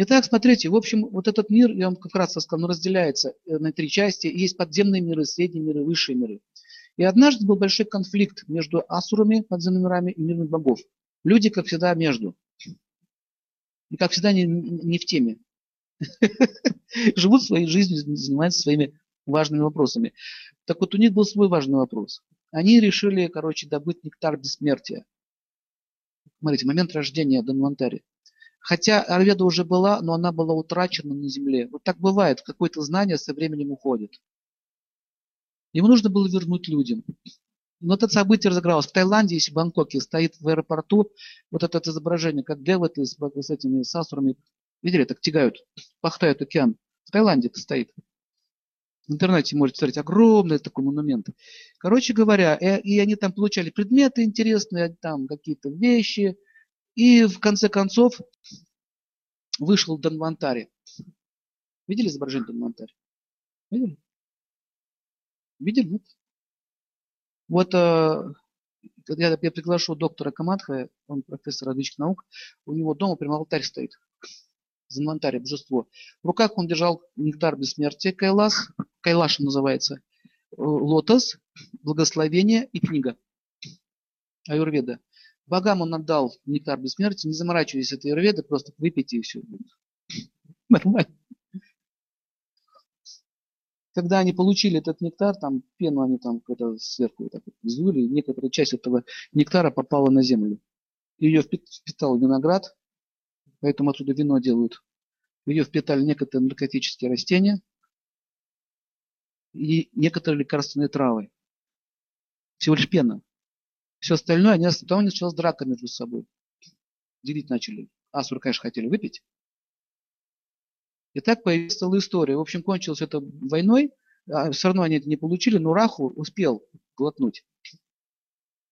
Итак, смотрите, в общем, вот этот мир, я вам как раз сказал, он разделяется э, на три части. Есть подземные миры, средние миры, высшие миры. И однажды был большой конфликт между асурами, подземными мирами и мирами богов. Люди, как всегда, между. И, как всегда, не, не в теме. Живут своей жизнью, занимаются своими важными вопросами. Так вот, у них был свой важный вопрос. Они решили, короче, добыть нектар бессмертия. Смотрите, момент рождения Данвантари. Хотя Арведа уже была, но она была утрачена на земле. Вот так бывает, какое-то знание со временем уходит. Ему нужно было вернуть людям. Но это событие разыгралось. В Таиланде, если в Бангкоке стоит в аэропорту вот это изображение, как девоты с, с этими сасурами, видели, так тягают, пахтают океан. В Таиланде это стоит. В интернете можете посмотреть, огромный такой монумент. Короче говоря, и, э, и они там получали предметы интересные, там какие-то вещи, и в конце концов вышел Данвантари. Видели изображение Данвантари? Видели? Видели? Нет? Вот э, я, я приглашу доктора Камадха, он профессор различных наук, у него дома прямо алтарь стоит. Занвантарь, божество. В руках он держал нектар бессмертия, Кайлас, Кайлаш называется, э, лотос, благословение и книга. Аюрведа. Богам он отдал нектар бессмертия, не заморачиваясь этой аюрведы, просто выпейте и все. Нормально. Когда они получили этот нектар, там пену они там это сверху так вот взвыли, некоторая часть этого нектара попала на землю. Ее впитал виноград, поэтому оттуда вино делают. Ее впитали некоторые наркотические растения и некоторые лекарственные травы. Всего лишь пена. Все остальное, они, потом началась драка между собой. Делить начали. Асур, конечно, хотели выпить. И так появилась история. В общем, кончилось это войной. А все равно они это не получили, но Раху успел глотнуть.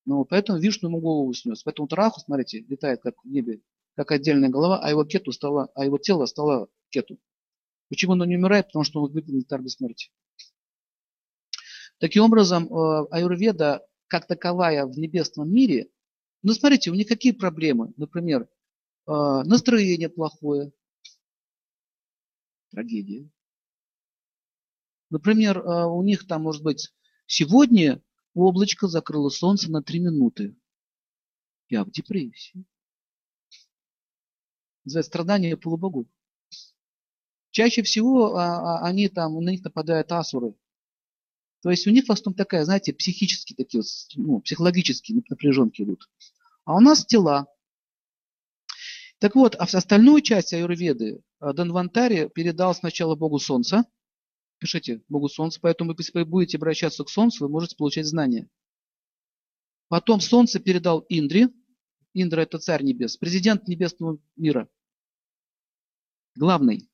Ну, поэтому Вишну ему голову снес. Поэтому Раху, смотрите, летает как в небе, как отдельная голова, а его кету стало, а его тело стало кету. Почему он не умирает? Потому что он выпил нектар бессмертия. Таким образом, э, аюрведа как таковая в небесном мире, ну, смотрите, у них какие проблемы? Например, э, настроение плохое, трагедия. Например, э, у них там, может быть, сегодня облачко закрыло солнце на 3 минуты. Я в депрессии. За страдания полубогов. Чаще всего а, а, они там, на них нападают асуры. То есть у них в основном такая, знаете, психические такие, ну, психологические напряженки идут. А у нас тела. Так вот, а остальную часть аюрведы э, Данвантари передал сначала Богу Солнца. Пишите Богу Солнца, поэтому если вы будете обращаться к Солнцу, вы можете получать знания. Потом Солнце передал Индре. Индра – это царь небес, президент небесного мира. Главный.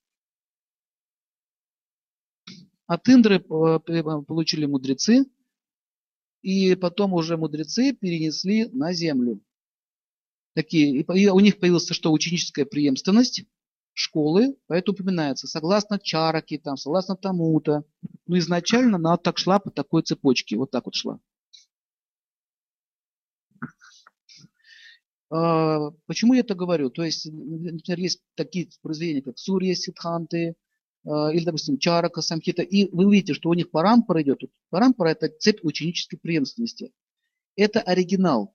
От Индры э, получили мудрецы, и потом уже мудрецы перенесли на землю. Такие, и у них появилась что, ученическая преемственность школы, поэтому упоминается, согласно чараки, там, согласно тому-то. Но изначально она так шла по такой цепочке, вот так вот шла. А, почему я это говорю? То есть, например, есть такие произведения, как Сурья Сидханты, Э, или, допустим, чарака, самхита, и вы увидите, что у них парампара идет. Парампара – это цепь ученической преемственности. Это оригинал.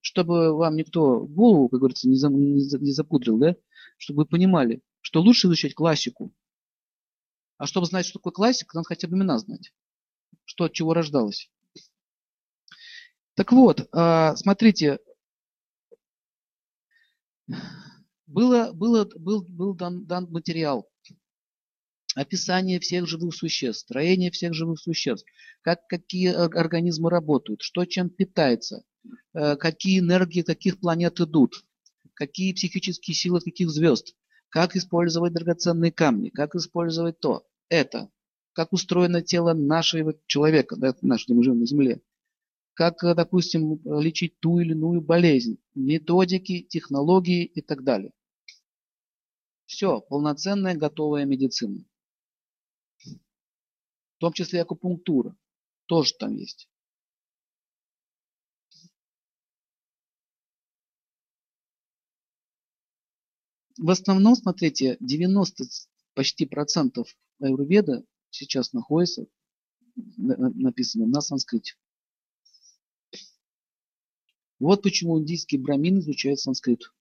Чтобы вам никто голову, как говорится, не, зам, не запудрил, да? чтобы вы понимали, что лучше изучать классику. А чтобы знать, что такое классика, надо хотя бы имена знать. Что от чего рождалось. Так вот, э, смотрите, было, было, был, был дан, дан материал описание всех живых существ, строение всех живых существ, как какие организмы работают, что чем питается, э, какие энергии каких планет идут, какие психические силы каких звезд, как использовать драгоценные камни, как использовать то, это, как устроено тело нашего человека, да, нашего мы живем на Земле, как, допустим, лечить ту или иную болезнь, методики, технологии и так далее. Все, полноценная готовая медицина том числе акупунктура, тоже там есть. в основном, смотрите, 90 почти процентов аюрведа сейчас находится, написано на санскрите. Вот почему индийский брамин изучает санскрит.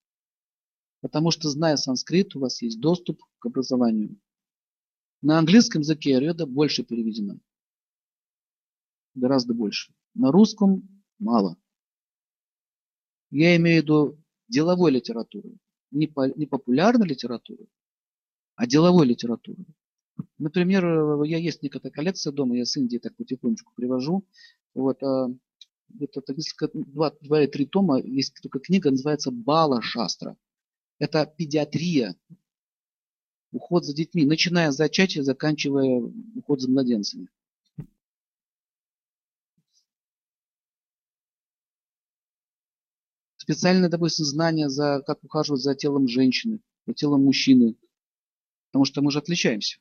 Потому что, зная санскрит, у вас есть доступ к образованию. На английском языке аюрведа больше переведено. Гораздо больше. На русском мало. Я имею в виду деловой литературы. Не, по, не популярной литературы, а деловой литературы. Например, я есть некая коллекция дома, я с Индии так потихонечку привожу. Вот, а, это два, два или три тома, есть только книга, называется Бала Шастра. Это педиатрия, уход за детьми, начиная с зачатия, заканчивая уход за младенцами. Специальное, допустим, знание, за, как ухаживать за телом женщины, за телом мужчины. Потому что мы же отличаемся.